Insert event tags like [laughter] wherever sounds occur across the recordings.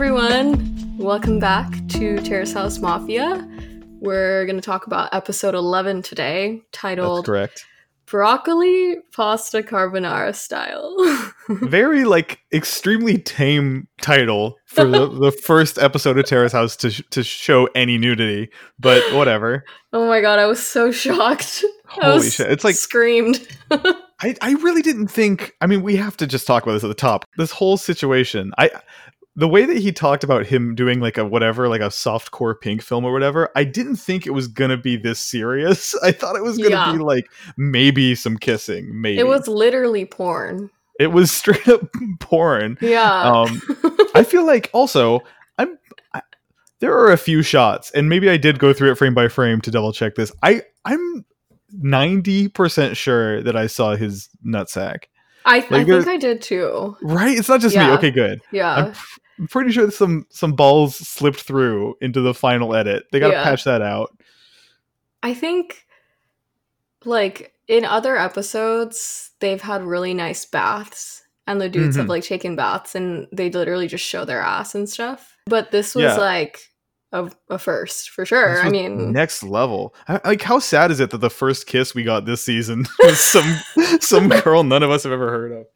everyone. Welcome back to Terrace House Mafia. We're going to talk about episode 11 today, That's titled correct. Broccoli Pasta Carbonara Style. [laughs] Very like extremely tame title for the, [laughs] the first episode of Terrace House to sh- to show any nudity, but whatever. oh my god, I was so shocked. Holy shit! It's like screamed. [laughs] I, I really didn't think. I mean, we have to just talk about this at the top. This whole situation, I the way that he talked about him doing like a whatever, like a soft core pink film or whatever. I didn't think it was gonna be this serious. [laughs] I thought it was gonna Yeah. be like maybe some kissing. Maybe It was literally porn. It was [laughs] straight up porn. Yeah. Um, [laughs] I feel like also I'm. I, there are a few shots, and maybe I did go through it frame by frame to double check this. I I'm ninety percent sure that I saw his nutsack. I, I like think I did too. Right? It's not just me. Okay, good. Yeah. I'm, I'm pretty sure some some balls slipped through into the final edit. They got to Yeah. patch that out. I think, like, in other episodes, they've had really nice baths, and the dudes have, Mhm. like, taken baths, and they literally just show their ass and stuff. But this was, Yeah. like, a, a first, for sure. I mean, next level. I- Like, how sad is it that the first kiss we got this season [laughs] was some [laughs] some girl none of us have ever heard of?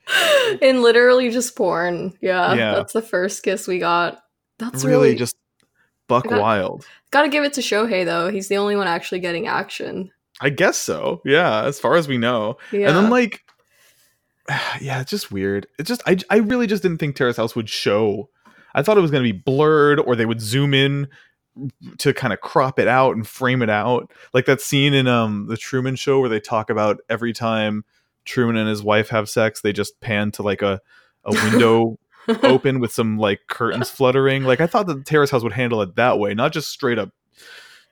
in literally just porn. Yeah, Yeah. That's the first kiss we got. That's really, really, just buck got- wild. Gotta give it to Shohei, though. He's the only one actually getting action. I guess so. Yeah, as far as we know. Yeah. And then like [sighs] yeah, it's just weird. It's just I I really just didn't think Terrace House would show. I thought it was going to be blurred or they would zoom in to kind of crop it out and frame it out. Like that scene in um the Truman show where they talk about every time Truman and his wife have sex, they just pan to like a a window [laughs] open with some like curtains fluttering. Like I thought the Terrace House would handle it that way, not just straight up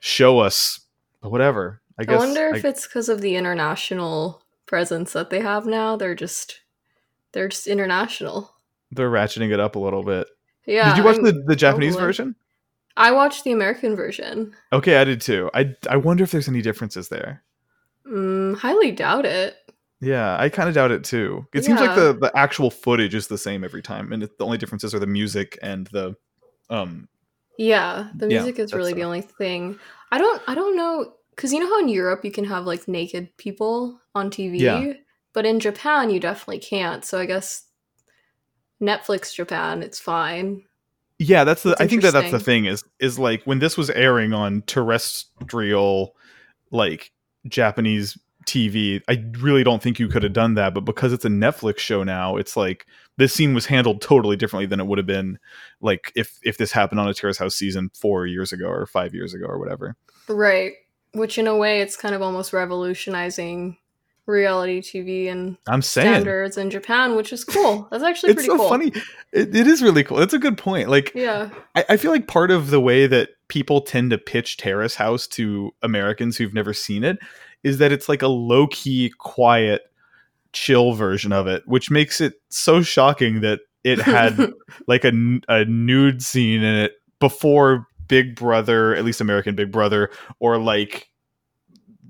show us but whatever. I I, guess wonder I- if it's because of the international presence that they have now. They're just they're just international. they're ratcheting it up a little bit. Yeah. did you watch I'm- the, the Japanese probably. version? I watched the American version. Okay, I did too. I I wonder if there's any differences there. Mm, highly doubt it. Yeah, I kind of doubt it too. It seems like the the actual footage is the same every time, and it, the only differences are the music and the um. Yeah, the Yeah, music is really the only thing. I don't I don't know cuz you know how in Europe you can have like naked people on TV, Yeah. but in Japan you definitely can't. So I guess Netflix Japan it's fine. Yeah, that's the. I think that that's the thing is is like when this was airing on terrestrial, like Japanese TV. I really don't think you could have done that, but because it's a Netflix show now, it's like this scene was handled totally differently than it would have been like if if this happened on a Terrace House season four years ago or five years ago or whatever. Right. Which in a way it's kind of almost revolutionizing reality TV and I'm saying standards in Japan, which is cool. That's actually it's pretty so cool. funny. It, it is really cool. That's a good point. Like Yeah. I, I feel like part of the way that people tend to pitch Terrace House to Americans who've never seen it is that it's like a low key, quiet, chill version of it, which makes it so shocking that it had [laughs] like a, a nude scene in it before Big Brother, at least American Big Brother, or like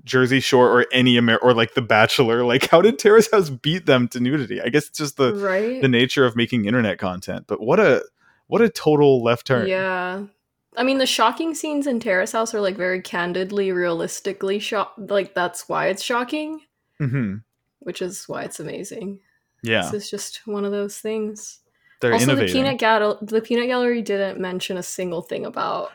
Jersey Shore or any Amer or like The Bachelor. Like, how did Terrace House beat them to nudity? I guess it's just the right. the nature of making internet content. But what a what a total left turn. Yeah. I mean, the shocking scenes in Terrace House are like very candidly, realistically shock. Like that's why it's shocking, hmm which is why it's amazing. Yeah, This is just one of those things. they're also, innovating. the peanut gal- the peanut gallery didn't mention a single thing about.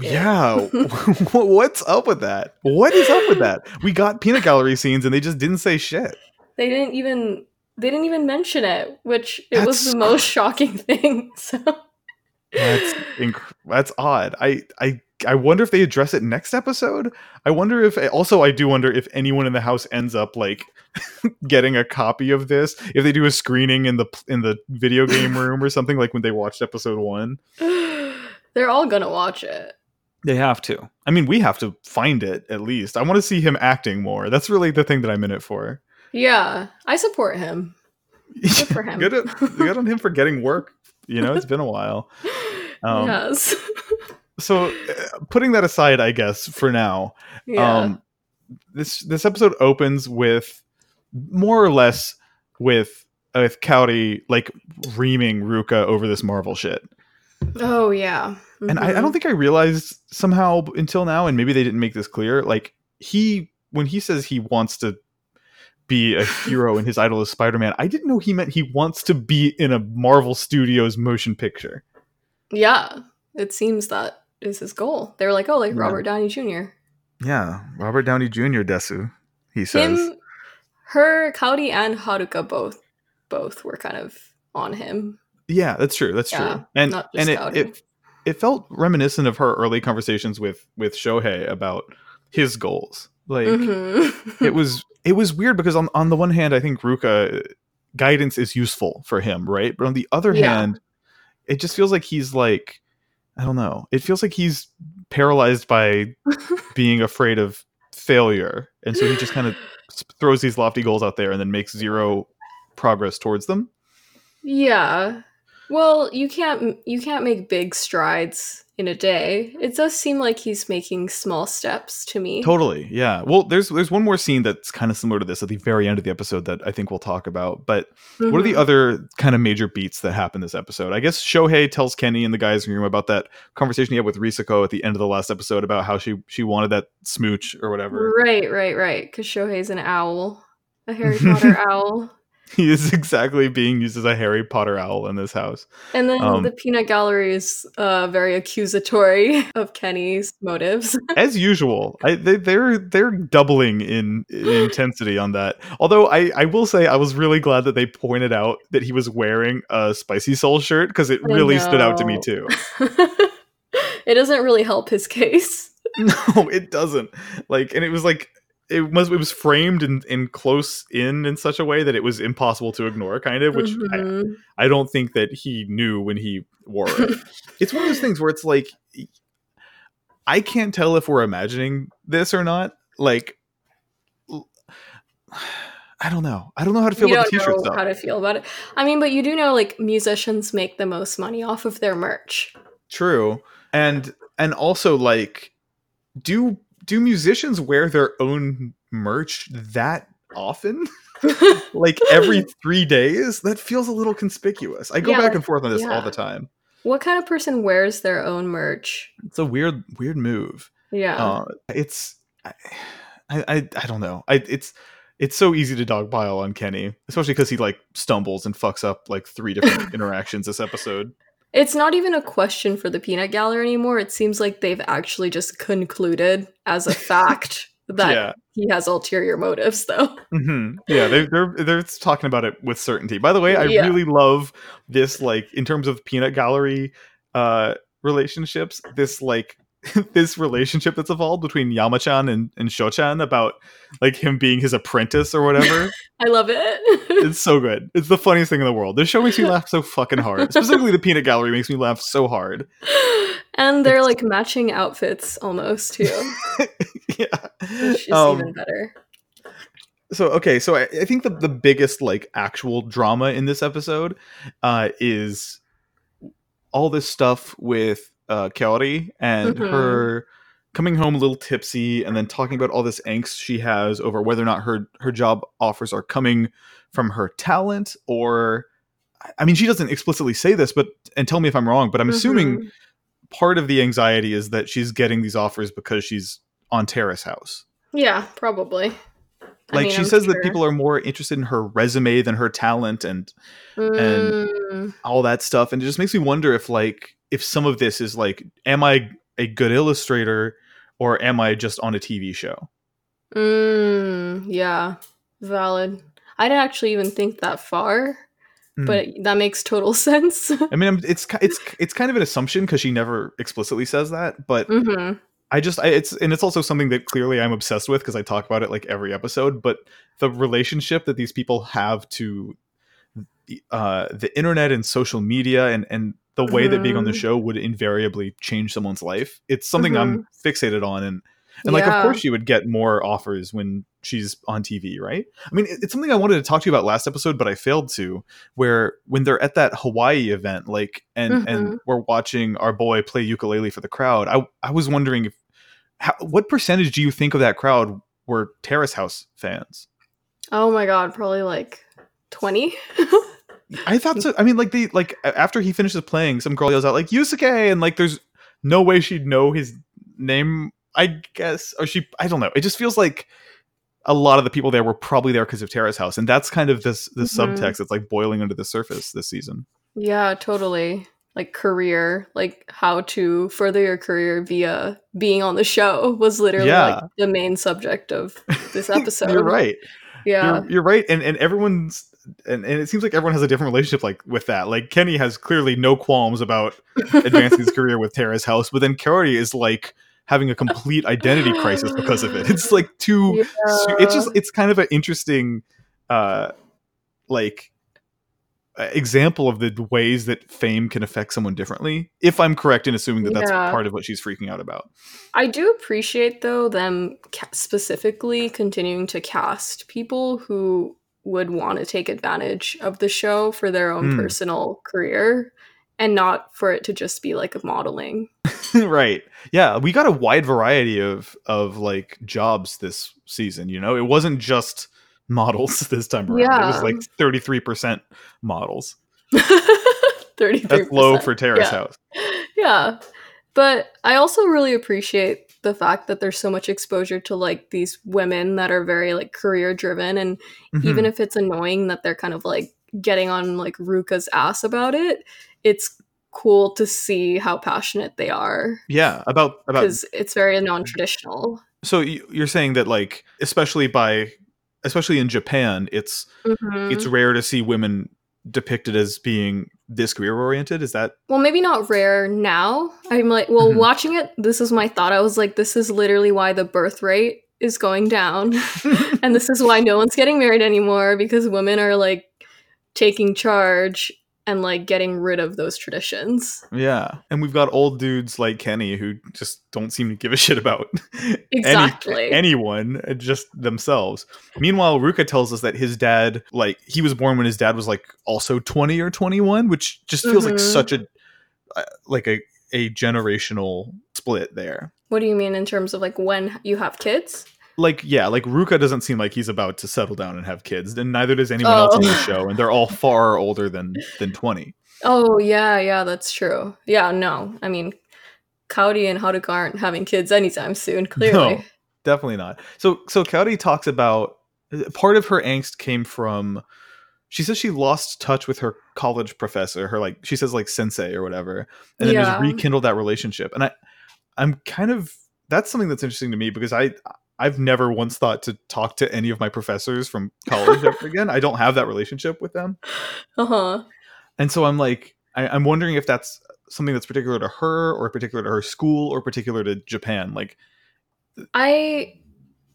Yeah, [laughs] what's up with that? What is up with that? We got peanut gallery scenes and they just didn't say shit. They didn't even they didn't even mention it, which it was the most shocking [laughs] thing. So That's inc- that's odd. I I I wonder if they address it next episode. I wonder if also I do wonder if anyone in the house ends up like [laughs] getting a copy of this if they do a screening in the in the video game room or something like when they watched episode 1. [sighs] they're all gonna watch it. They have to. I mean, we have to find it at least. I want to see him acting more. That's really the thing that I'm in it for. Yeah, I support him. [laughs] Good for him. good, good on him for getting work. You know, it's been a while. [laughs] Um, yes. So, uh, putting that aside, I guess for now, yeah. um, this this episode opens with more or less with with Cowdy like reaming Ruka over this Marvel shit. Oh yeah. And I, I don't Mhm. think I realized somehow until now, and maybe they didn't make this clear. Like he, when he says he wants to be a hero and his [laughs] idol is Spider-Man, I didn't know he meant he wants to be in a Marvel Studios motion picture. Yeah. It seems that is his goal. They were like, oh, like Yeah. Robert Downey Jr. Yeah, Robert Downey Jr. Desu. He says, Him, her, Cowdy, and Haruka both both were kind of on him. "Yeah, that's true. That's Yeah, true." And not just and it, it it felt reminiscent of her early conversations with with Shohei about his goals. Like Mhm. [laughs] it was it was weird because on on the one hand, I think Ruka guidance is useful for him, right? But on the other Yeah. hand, it just feels like he's like I don't know. It feels like he's paralyzed by [laughs] being afraid of failure, and so he just kind of throws these lofty goals out there and then makes zero progress towards them. yeah. Well, you can't you can't make big strides in a day. It does seem like he's making small steps to me. Totally, yeah. Well, there's there's one more scene that's kind of similar to this at the very end of the episode that I think we'll talk about. But what are the Mhm. other kind of major beats that happen this episode? I guess Shohei tells Kenny and the guys in the room about that conversation he had with Risako at the end of the last episode about how she she wanted that smooch or whatever. Right, right, right. Because Shohei's an owl, a Harry Potter [laughs] owl. [laughs] He is exactly being used as a Harry Potter owl in this house. And then Um, the peanut gallery is uh, very accusatory [laughs] of Kenny's motives. [laughs] As usual, I, they, they're they're doubling in, in [gasps] intensity on that. Although I, I will say I was really glad that they pointed out that he was wearing a Spicy Soul shirt because it really stood out to me too. it doesn't really help his case. no, it doesn't. Like, and it was like it was it was framed in, in close in in such a way that it was impossible to ignore, kind of. Which Mhm. I, I don't think that he knew when he wore it. [laughs] it's one of those things where it's like I can't tell if we're imagining this or not. Like, I don't know. I don't know how to feel you about the t-shirt know stuff. how to feel about it. I mean, but you do know like musicians make the most money off of their merch. True, and and also like, do do musicians wear their own merch that often? [laughs] like every three days? That feels a little conspicuous. I go Yeah, back and forth on this all the time. what kind of person wears their own merch? It's a weird weird move. Yeah. uh, it's I, I I don't know. I it's it's so easy to dogpile on Kenny, especially because he like stumbles and fucks up like three different [laughs] interactions this episode. It's not even a question for the peanut gallery anymore. It seems like they've actually just concluded as a fact [laughs] that yeah, he has ulterior motives, though. hmm yeah. They're they're they're talking about it with certainty. By the way, I Yeah. really love this like in terms of peanut gallery uh relationships. This like. [laughs] this relationship that's evolved between Yamachan and, and Shochan about like him being his apprentice or whatever. [laughs] I love it. [laughs] It's so good. It's the funniest thing in the world. This show makes me laugh so fucking hard. Specifically, the peanut gallery makes me laugh so hard. and they're It's- like matching outfits almost too, [laughs] yeah. is Um, even better. so okay, so I, I think the the biggest like actual drama in this episode uh, is all this stuff with uh, Kaori and Mhm. her coming home a little tipsy and then talking about all this angst she has over whether or not her her job offers are coming from her talent or I mean she doesn't explicitly say this but and tell me if I'm wrong but I'm assuming Mhm. part of the anxiety is that she's getting these offers because she's on Terrace House. Yeah, probably. I Like mean, she I'm says that people are more interested in her resume than her talent and Mm, all that stuff and it just makes me wonder if like if some of this is like am I a good illustrator or am I just on a TV show? mm, yeah, valid. I didn't actually even think that far, Hmm. but that makes total [laughs] sense. I mean, it's it's it's kind of an assumption because she never explicitly says that, but hmm I just I, it's and it's also something that clearly I'm obsessed with because I talk about it like every episode. But the relationship that these people have to uh, the internet and social media and and the way that being on the Mhm. show would invariably change someone's life. It's something I'm fixated on and. And like, of course, she would get more offers when she's on TV, right? I mean, it's something I wanted to talk to you about last episode, but I failed to. Where when they're at that Hawaii event, like, and and Mhm. we're watching our boy play ukulele for the crowd, I I was wondering if how, what percentage do you think of that crowd were Terrace House fans? Oh my god, probably like 20? [laughs] I thought so. I mean, like the like after he finishes playing, some girl yells out like Yusuke, and like there's no way she'd know his name. I guess, or she. I don't know. It just feels like a lot of the people there were probably there because of Terrace House, and that's kind of this this Mhm. subtext that's like boiling under the surface this season. Yeah, totally. Like career, like how to further your career via being on the show was literally Yeah. like the main subject of this [laughs] episode. You're right. Yeah. You're, you're right, and and everyone's. And, and it seems like everyone has a different relationship like with that. Like Kenny has clearly no qualms about advancing his [laughs] career with Terrace House, but then Kaori is like having a complete identity crisis because of it. It's like too so it's just it's kind of an interesting uh like example of the ways that fame can affect someone differently if i'm correct in assuming that that's Yeah. part of what she's freaking out about I do appreciate though them ca- specifically continuing to cast people who would want to take advantage of the show for their own Mm. personal career and not for it to just be like a modeling. [laughs] right yeah we got a wide variety of of like jobs this season you know it wasn't just models [laughs] this time around Yeah. it was like 33% models [laughs] 33 that's low for terrace Yeah. house yeah but i also really appreciate the fact that there's so much exposure to like these women that are very like career driven and even Mhm. if it's annoying that they're kind of like getting on like ruka's ass about it it's cool to see how passionate they are yeah about about because it's very non-traditional so you're saying that like especially by especially in japan it's Mhm. it's rare to see women depicted as being this career oriented? Is that well maybe not rare now. I'm like well Mhm. watching it this is my thought. I was like this is literally why the birth rate is going down. [laughs] And this is why no one's getting married anymore because women are like taking charge and like getting rid of those traditions. yeah and we've got old dudes like kenny who just don't seem to give a shit about [laughs] any- Exactly. anyone uh, just themselves meanwhile ruka tells us that his dad like he was born when his dad was like also 20 or 21 which just feels like Mhm. such a uh, like a a generational split there What do you mean in terms of like when you have kids? Like yeah like ruka doesn't seem like he's about to settle down and have kids and neither does anyone else on the Oh. show and they're all far older than than 20 Oh yeah, yeah, that's true. Yeah, no. I mean Cowdy and Haruka aren't having kids anytime soon, [laughs] clearly. No. definitely not so so Kaori talks about part of her angst came from she says she lost touch with her college professor her like she says like sensei or whatever and then Yeah. just rekindled that relationship and i i'm kind of that's something that's interesting to me because i i've never once thought to talk to any of my professors from college ever [laughs] again i don't have that relationship with them Uh-huh. and so i'm like I, i'm wondering if that's something that's particular to her or particular to her school or particular to japan like I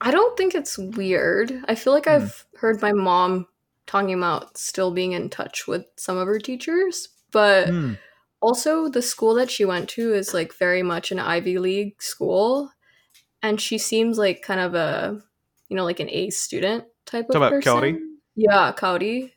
I don't think it's weird. I feel like Hmm. I've heard my mom talking about still being in touch with some of her teachers, but hmm, also the school that she went to is like very much an Ivy League school and she seems like kind of a you know like an A student type of Talk about person. Kaori? Yeah, Kaori.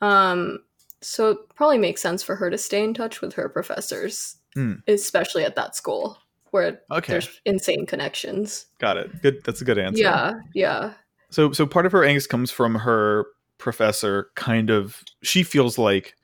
Um so it probably makes sense for her to stay in touch with her professors, Hmm. especially at that school where okay there's insane connections. got it good that's a good answer Yeah, yeah. So so part of her angst comes from her professor kind of she feels like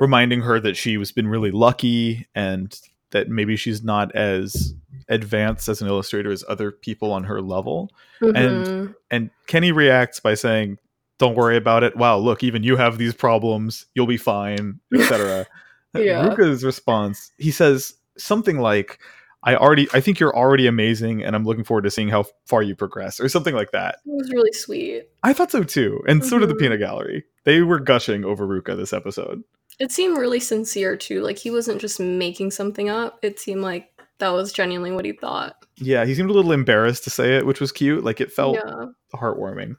reminding her that she was been really lucky and that maybe she's not as advanced as an illustrator as other people on her level. Mhm. And Kenny reacts by saying, "Don't worry about it. Wow, look, even you have these problems. You'll be fine, etc." [laughs] Yeah. Ruka's response, he says something like, "I already I think you're already amazing and I'm looking forward to seeing how far you progress," or something like that. it was really sweet. I thought so too, and so did the Mhm. peanut gallery. They were gushing over Ruka this episode. It seemed really sincere too. Like he wasn't just making something up. It seemed like that was genuinely what he thought. Yeah, he seemed a little embarrassed to say it, which was cute. Like it felt yeah. heartwarming.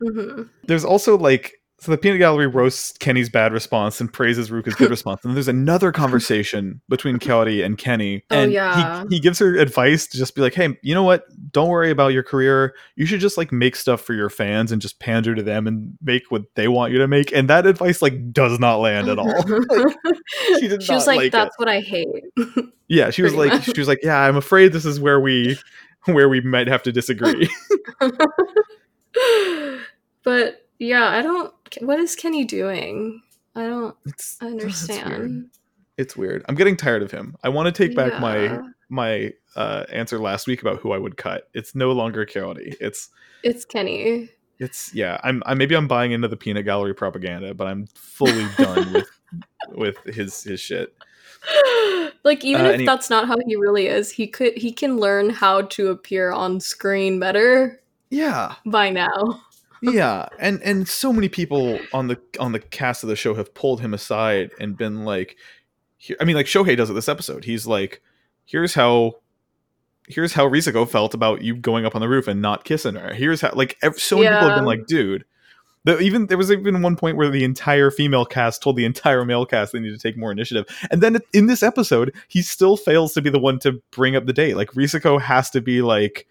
hmm There's also like so the peanut gallery roasts Kenny's bad response and praises Ruka's good [laughs] response. And there's another conversation between Kaori and Kenny. Oh, And yeah. he, he gives her advice to just be like, hey, you know what? Don't worry about your career. You should just like make stuff for your fans and just pander to them and make what they want you to make. And that advice like does not land at all. [laughs] she did she was like, like it. "That's what I hate." [laughs] Yeah, she was Pretty like, much. she was like, yeah, I'm afraid this is where we, where we might have to disagree. but yeah, I don't. What is Kenny doing? I don't It's I [laughs] it's weird. understand. It's weird. I'm getting tired of him. I want to take back my Yeah. my uh, answer last week about who I would cut. It's no longer Coyote. It's It's Kenny. it's yeah. I'm I, maybe I'm buying into the peanut gallery propaganda, but I'm fully done [laughs] with with his his shit. [laughs] like even Uh, if any- that's not how he really is, he could he can learn how to appear on screen better Yeah, by now. Yeah, and and so many people on the on the cast of the show have pulled him aside and been like, here, I mean, like Shohei does it this episode. He's like, here's how. Here's how Risako felt about you going up on the roof and not kissing her. Here's how, like, so many people have been like, dude. The, even there was even one point where the entire female cast told the entire male cast they need to take more initiative, and then in this episode, he still fails to be the one to bring up the date. Like Risako has to be like,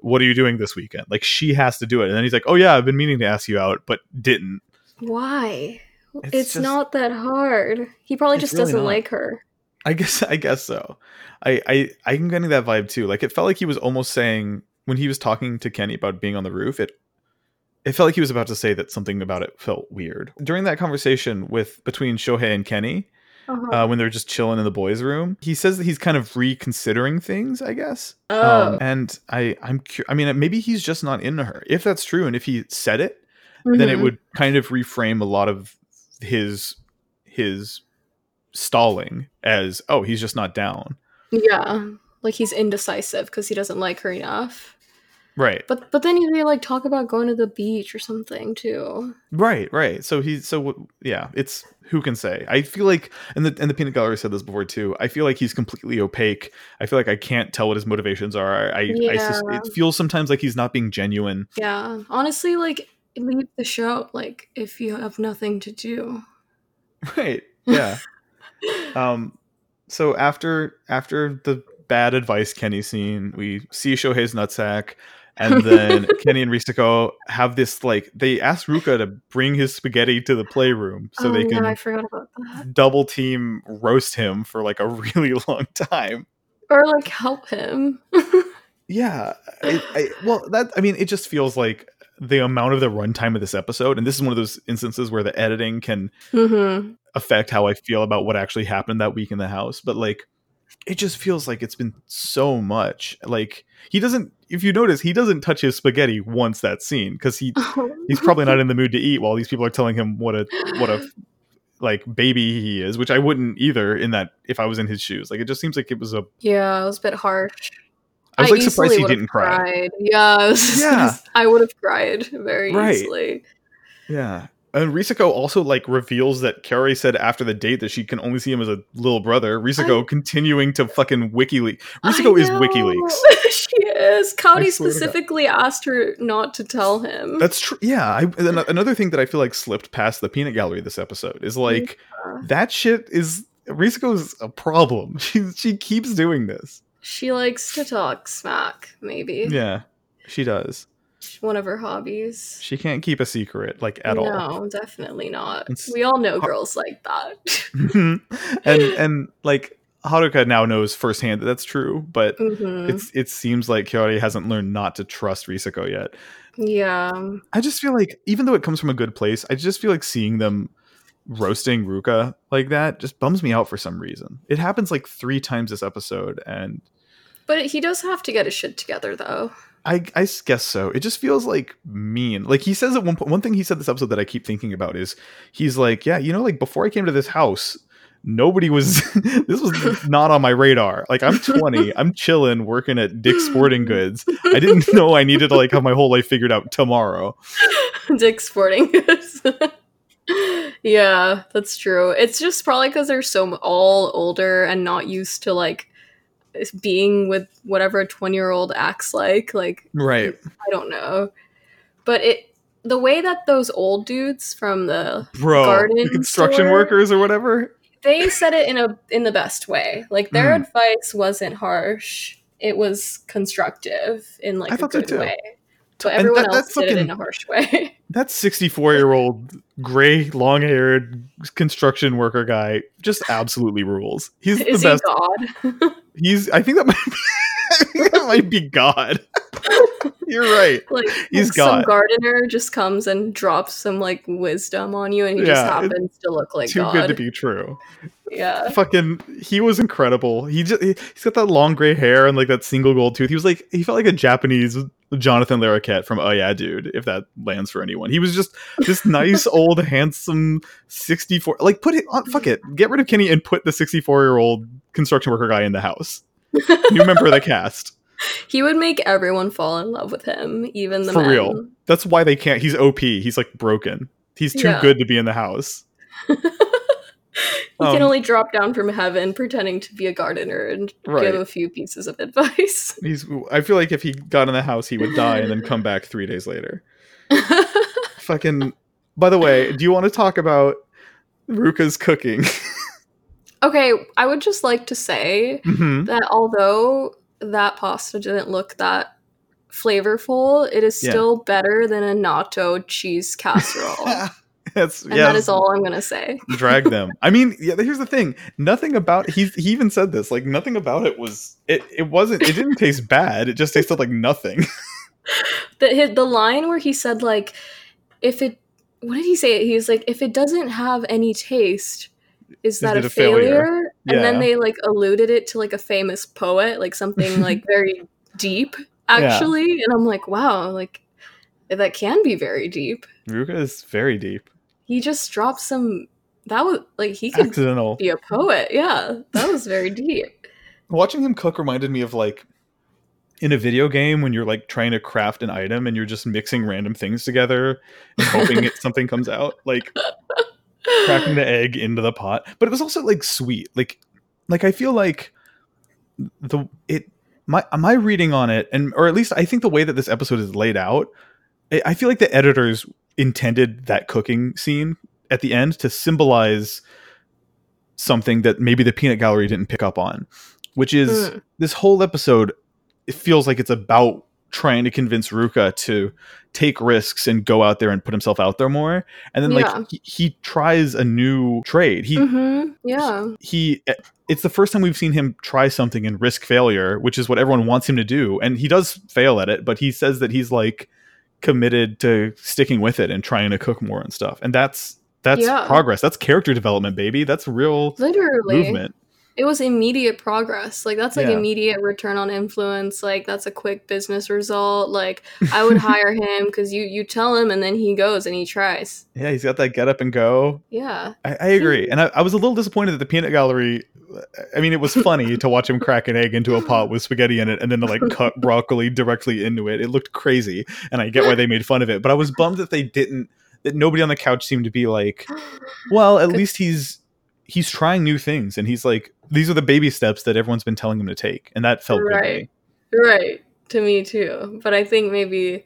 "What are you doing this weekend?" Like she has to do it, and then he's like, "Oh yeah, I've been meaning to ask you out, but didn't." Why? It's It's, just- not that hard. He probably just really doesn't not. like her. I guess I guess so. I I I'm getting that vibe too. Like it felt like he was almost saying when he was talking to Kenny about being on the roof. It it felt like he was about to say that something about it felt weird during that conversation with between Shohei and Kenny Uh-huh. uh, when they're just chilling in the boys' room. He says that he's kind of reconsidering things. I guess. oh. Um, and I I'm cu- I mean maybe he's just not into her. If that's true, and if he said it, then it Mhm. would kind of reframe a lot of his his stalling as oh he's just not down Yeah. Like he's indecisive because he doesn't like her enough. Right. But but then they like talk about going to the beach or something too. right right. So he so yeah it's who can say? I feel like and the and the peanut gallery said this before too i feel like he's completely opaque. I feel like i can't tell what his motivations are. I I, sus- it feels sometimes like he's not being genuine. Yeah. Honestly, like leave the show like if you have nothing to do. [laughs] right yeah. [laughs] Um so after after the bad advice kenny scene we see shohei's nutsack and then [laughs] kenny and risako have this like they ask ruka to bring his spaghetti to the playroom so oh, they can I forgot about that. double team roast him for like a [laughs] really long time Or like help him. [laughs] yeah I, I, well that i mean it just feels like the amount of the runtime of this episode and this is one of those instances where the editing can hmm affect how I feel about what actually happened that week in the house. But like, it just feels like it's been so much. Like he doesn't. If you notice, he doesn't touch his spaghetti once that scene because he [laughs] he's probably not in the mood to eat while these people are telling him what a what a [laughs] like baby he is, which I wouldn't either. In that, if I was in his shoes, like it just seems like it was a. Yeah, it was a bit harsh. I was like surprised he didn't cry. cried. Yeah, [laughs] I, was just gonna Yeah. I would have cried very Right. easily. Yeah. And Risako also like reveals that Carrie said after the date that she can only see him as a little brother. Risako continuing to fucking WikiLeaks. Risako is know. WikiLeaks. [laughs] she is. Cowdy swear to God. specifically asked her not to tell him. That's true. Yeah. I, another thing that I feel like slipped past the peanut gallery this episode is like Yeah. that shit is Risako's a problem. [laughs] She she keeps doing this. she likes to talk smack, maybe. Yeah, she does. One of her hobbies. She can't keep a secret like at all. No, definitely not. It's- we all know girls like that. [laughs] and and like Haruka now knows firsthand that that's true, but Mhm. it's it seems like Kaori hasn't learned not to trust Risako yet. Yeah. I just feel like even though it comes from a good place, I just feel like seeing them roasting Ruka like that just bums me out for some reason. It happens like three times this episode, and But he does have to get his shit together, though. I, I guess so. It just feels like mean. Like he says at one point, one thing he said this episode that I keep thinking about is he's like, yeah, you know, like before I came to this house, nobody was. [laughs] this was [laughs] not on my radar. Like I'm 20, I'm chilling, working at Dick's Sporting Goods. I didn't [laughs] know I needed to like have my whole life figured out tomorrow. Dick's Sporting Goods. yeah, that's true. It's just probably because they're so all older and not used to like being with whatever a 20 year old acts like. Like, Right, I don't know. But it, the way that those old dudes from the bro. Garden construction store? workers or whatever. they said it in a in the best way. Like their Mm. advice wasn't harsh. It was constructive in like I a good way. And everyone that- else that's did it in a harsh way. [laughs] That 64 year old gray, long haired construction worker guy just absolutely rules. He's the Is he best. God? [laughs] He's. I think that might. Be, [laughs] I think that might be God. You're right. like He's like some God. gardener just comes and drops some like wisdom on you, and he just Yeah, it- happens to look like Too God. good to be true. Yeah. Fucking, he was incredible. He just he's got that long gray hair and like that single gold tooth. He was like he felt like a Japanese Jonathan Larroquette from Oh Yeah, Dude. If that lands for anyone, he was just this nice [laughs] old handsome sixty four. Like put it on. Fuck it. Get rid of Kenny and put the sixty four year old construction worker guy in the house. You remember the cast. [laughs] He would make everyone fall in love with him, even the For men. real. That's why they can't. He's OP. He's like broken. He's too Yeah. good to be in the house. [laughs] [laughs] He can Um, only drop down from heaven pretending to be a gardener and Right. give a few pieces of advice. [laughs] He's. I feel like if he got in the house, he would die and then come back three days later. [laughs] Fucking. By the way, do you want to talk about Ruka's cooking? okay, I would just like to say Mhm. that although that pasta didn't look that flavorful, it is Yeah. still better than a natto cheese casserole. [laughs] That's and yeah. that is all I'm gonna say. drag them. [laughs] I mean, yeah. Here's the thing. Nothing about he's he even said this. Like nothing about it was it. It wasn't. It didn't [laughs] taste bad. It just tasted like nothing. The the line where he said like, if it, what did he say? He was like, if it doesn't have any taste, is that a, failure? failure? And then they like alluded it to like a famous poet, like something like very deep, actually. And I'm like, wow, like that can be very deep. Ruka is very deep. He just dropped some. That was like he could Accidental. be a poet. Yeah, that was very [laughs] deep. Watching him cook reminded me of like in a video game when you're like trying to craft an item and you're just mixing random things together and hoping it, [laughs] something comes out. Like cracking the egg into the pot but it was also like sweet like like i feel like the it my my reading on it and or at least i think the way that this episode is laid out i I feel like the editors intended that cooking scene at the end to symbolize something that maybe the peanut gallery didn't pick up on which is Mm. this whole episode it feels like it's about trying to convince ruka to take risks and go out there and put himself out there more and then Yeah. like he, he tries a new trade he hmm Yeah. he it's the first time we've seen him try something and risk failure which is what everyone wants him to do and he does fail at it but he says that he's like committed to sticking with it and trying to cook more and stuff and that's that's Yeah. progress that's character development baby that's real Literally. movement It was immediate progress. Like that's like Yeah. immediate return on influence. Like that's a quick business result. Like I would [laughs] hire him because you you tell him and then he goes and he tries. yeah he's got that get up and go Yeah. I, I agree, and I, I was a little disappointed that the peanut gallery. I mean, it was funny to watch him crack an egg into a pot with spaghetti in it, and then to like cut broccoli directly into it. It looked crazy, and I get why they made fun of it. But I was bummed that they didn't. That nobody on the couch seemed to be like, [gasps] well, at least he's he's trying new things, and he's like, these are the baby steps that everyone's been telling him to take, and that felt Right. Right. To me too. But I think maybe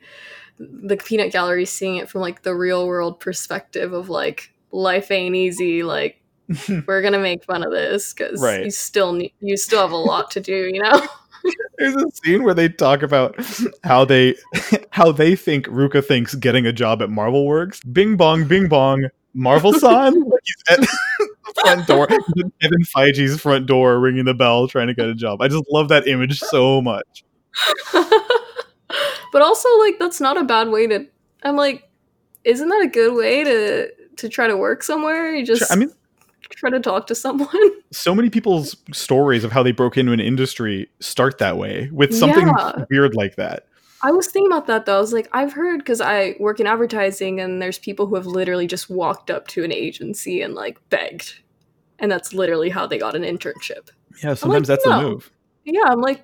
the peanut gallery seeing it from like the real world perspective of like life ain't easy. Like [laughs] we're gonna make fun of this because Right. you still need you still have a lot to do. You know. [laughs] There's a scene where they talk about how they [laughs] how they think Ruka thinks getting a job at Marvel works. Bing bong, bing bong, Marvel son. He's at [laughs] the front door. Kevin Feige's front door, ringing the bell, trying to get a job. I just love that image so much. [laughs] but also like that's not a bad way to i'm like isn't that a good way to to try to work somewhere you just I mean, try to talk to someone [laughs] so many people's stories of how they broke into an industry start that way with something Yeah. weird like that. I was thinking about that though i was like i've heard because i work in advertising and there's people who have literally just walked up to an agency and like begged and that's literally how they got an internship Yeah, sometimes that's no. the move. yeah i'm like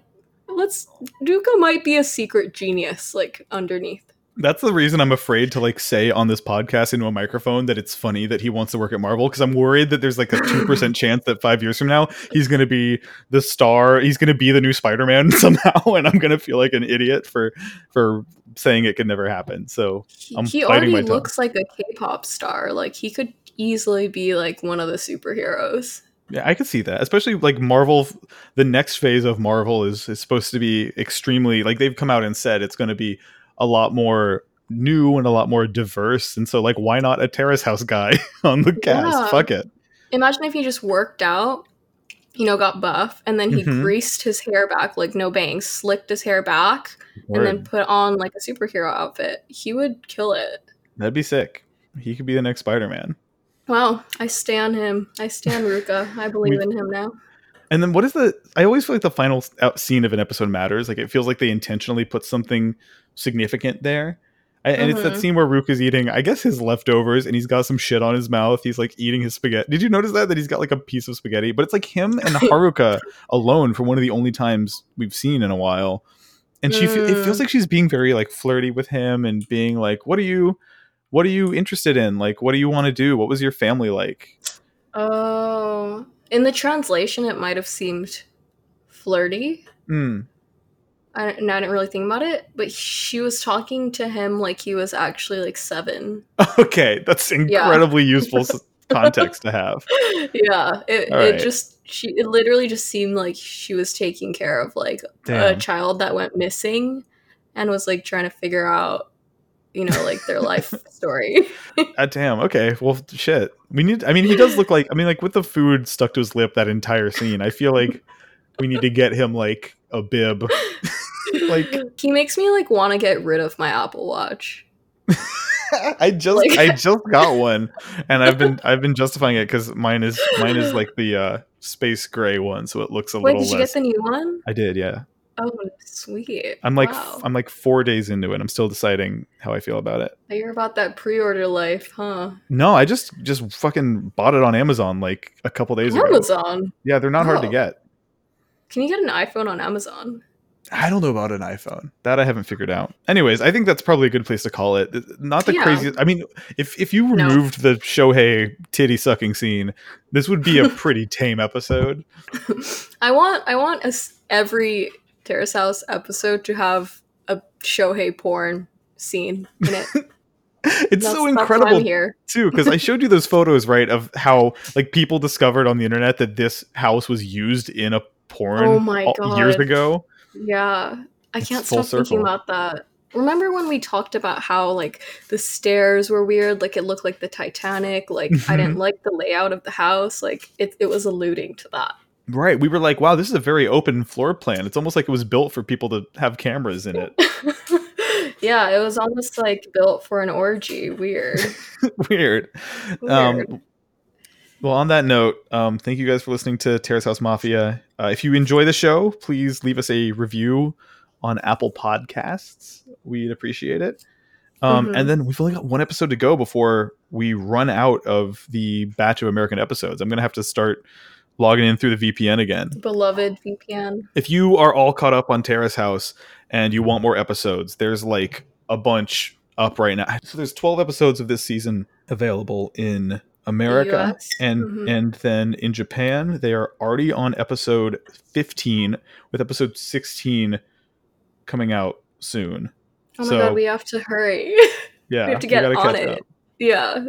let's duca might be a secret genius like underneath That's the reason I'm afraid to like say on this podcast into a microphone that it's funny that he wants to work at Marvel because I'm worried that there's like a two percent chance that five years from now he's going to be the star. He's going to be the new Spider-Man [laughs] somehow, and I'm going to feel like an idiot for for saying it could never happen. So he, I'm he already looks like a k-pop star like he could easily be like one of the superheroes yeah, I could see that, especially like Marvel. The next phase of Marvel is is supposed to be extremely like they've come out and said it's going to be a lot more new and a lot more diverse, and so like why not a Terrace House guy [laughs] on the cast? Yeah. Fuck it. imagine if he just worked out you know, got buff, and then he Mhm. greased his hair back, like no bangs, slicked his hair back, and then put on like a superhero outfit, he would kill it. That'd be sick. He could be the next Spider-Man. Wow, I stan him. I stan Ruka. I believe We've- in him now. And then what is the? I always feel like the final out scene of an episode matters. Like it feels like they intentionally put something significant there. And it's that Mhm. scene where Rook is eating, I guess, his leftovers, and he's got some shit on his mouth. He's like eating his spaghetti. Did you notice that? That he's got like a piece of spaghetti, but it's like him and [laughs] Haruka alone for one of the only times we've seen in a while. And she, fe- it Mm. feels like she's being very like flirty with him and being like, "What are you, what are you interested in? Like, what do you want to do? What was your family like?" Oh, in the translation, it might have seemed flirty. Mm. I, and I didn't really think about it, but she was talking to him like he was actually like seven. [laughs] Okay, that's incredibly [laughs] useful context to have. yeah, it, right. just she it literally just seemed like she was taking care of like a child that went missing and was like trying to figure out you know like their life [laughs] story. Ah, damn. Okay. Well, shit. We need. I mean, he does look like. I mean, like with the food stuck to his lip that entire scene. I feel like we need to get him like a bib. [laughs] like he makes me like want to get rid of my Apple Watch. [laughs] I just, Like- I just got one, and I've been, I've been justifying it because mine is, mine is like the uh space gray one, so it looks a Wait, little did you get the new one? I did. Yeah. Oh, sweet. I'm like, wow. I'm like four days into it. I'm still deciding how I feel about it. You're about that pre-order life, huh? No, I just, just fucking bought it on Amazon like a couple days ago. Amazon. Yeah, they're not hard to Oh. get. Can you get an iPhone on Amazon? I don't know about an iPhone. That I haven't figured out. Anyways, I think that's probably a good place to call it. Not the Yeah. craziest. I mean, if if you No. removed the Shohei titty sucking scene, this would be a [laughs] pretty tame episode. I want I want us every Terrace House episode to have a Shohei porn scene in it. [laughs] It's so That's- that's why incredible here. too because I showed you those photos, right, of how like people discovered on the internet that this house was used in a porn Oh my all- years God. ago. Yeah, I It's can't stop thinking about that. Remember when we talked about how like the stairs were weird, like it looked like the Titanic, like I didn't [laughs] like the layout of the house, like it, it was alluding to that. Right. We were like, wow, this is a very open floor plan. It's almost like it was built for people to have cameras in it. [laughs] yeah, it was almost like built for an orgy. Weird. Weird. [laughs] Weird. Um, well, on that note, um, thank you guys for listening to Terrace House Mafia. Uh, if you enjoy the show, please leave us a review on Apple Podcasts. We'd appreciate it. Um, Mhm. And then we've only got one episode to go before we run out of the batch of American episodes. I'm going to have to start logging in through the VPN again. Beloved VPN. If you are all caught up on Terrace House and you want more episodes, there's like a bunch up right now. So there's 12 episodes of this season available in America and Mhm. and then in Japan they are already on episode 15 with episode 16 coming out soon. Oh my So- god, we have to hurry. [laughs] Yeah, we have to get on it. up. Yeah,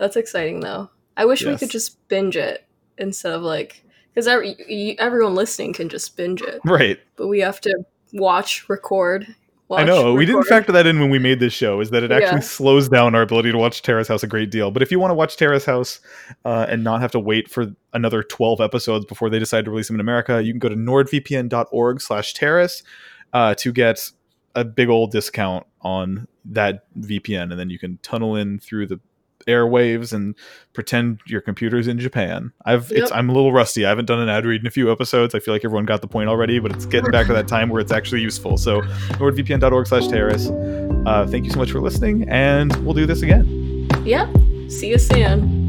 that's exciting though. I wish we could just binge it instead of like because every, everyone listening can just binge it, Right. but we have to watch, record. I know. We didn't factor that in when we made this show. Is that it actually Yeah. slows down our ability to watch Terrace House a great deal. But if you want to watch Terrace House uh, and not have to wait for another twelve episodes before they decide to release them in America, you can go to nordvpn.org/terrace uh, to get a big old discount on that VPN, and then you can tunnel in through the airwaves and pretend your computer's in Japan. I've it's I'm a little rusty. I haven't done an ad read in a few episodes. I feel like everyone got the point already, but it's getting back to that time where it's actually useful. So nordvpn.org slash terrace. Uh, thank you so much for listening, and we'll do this again. Yep. See you soon.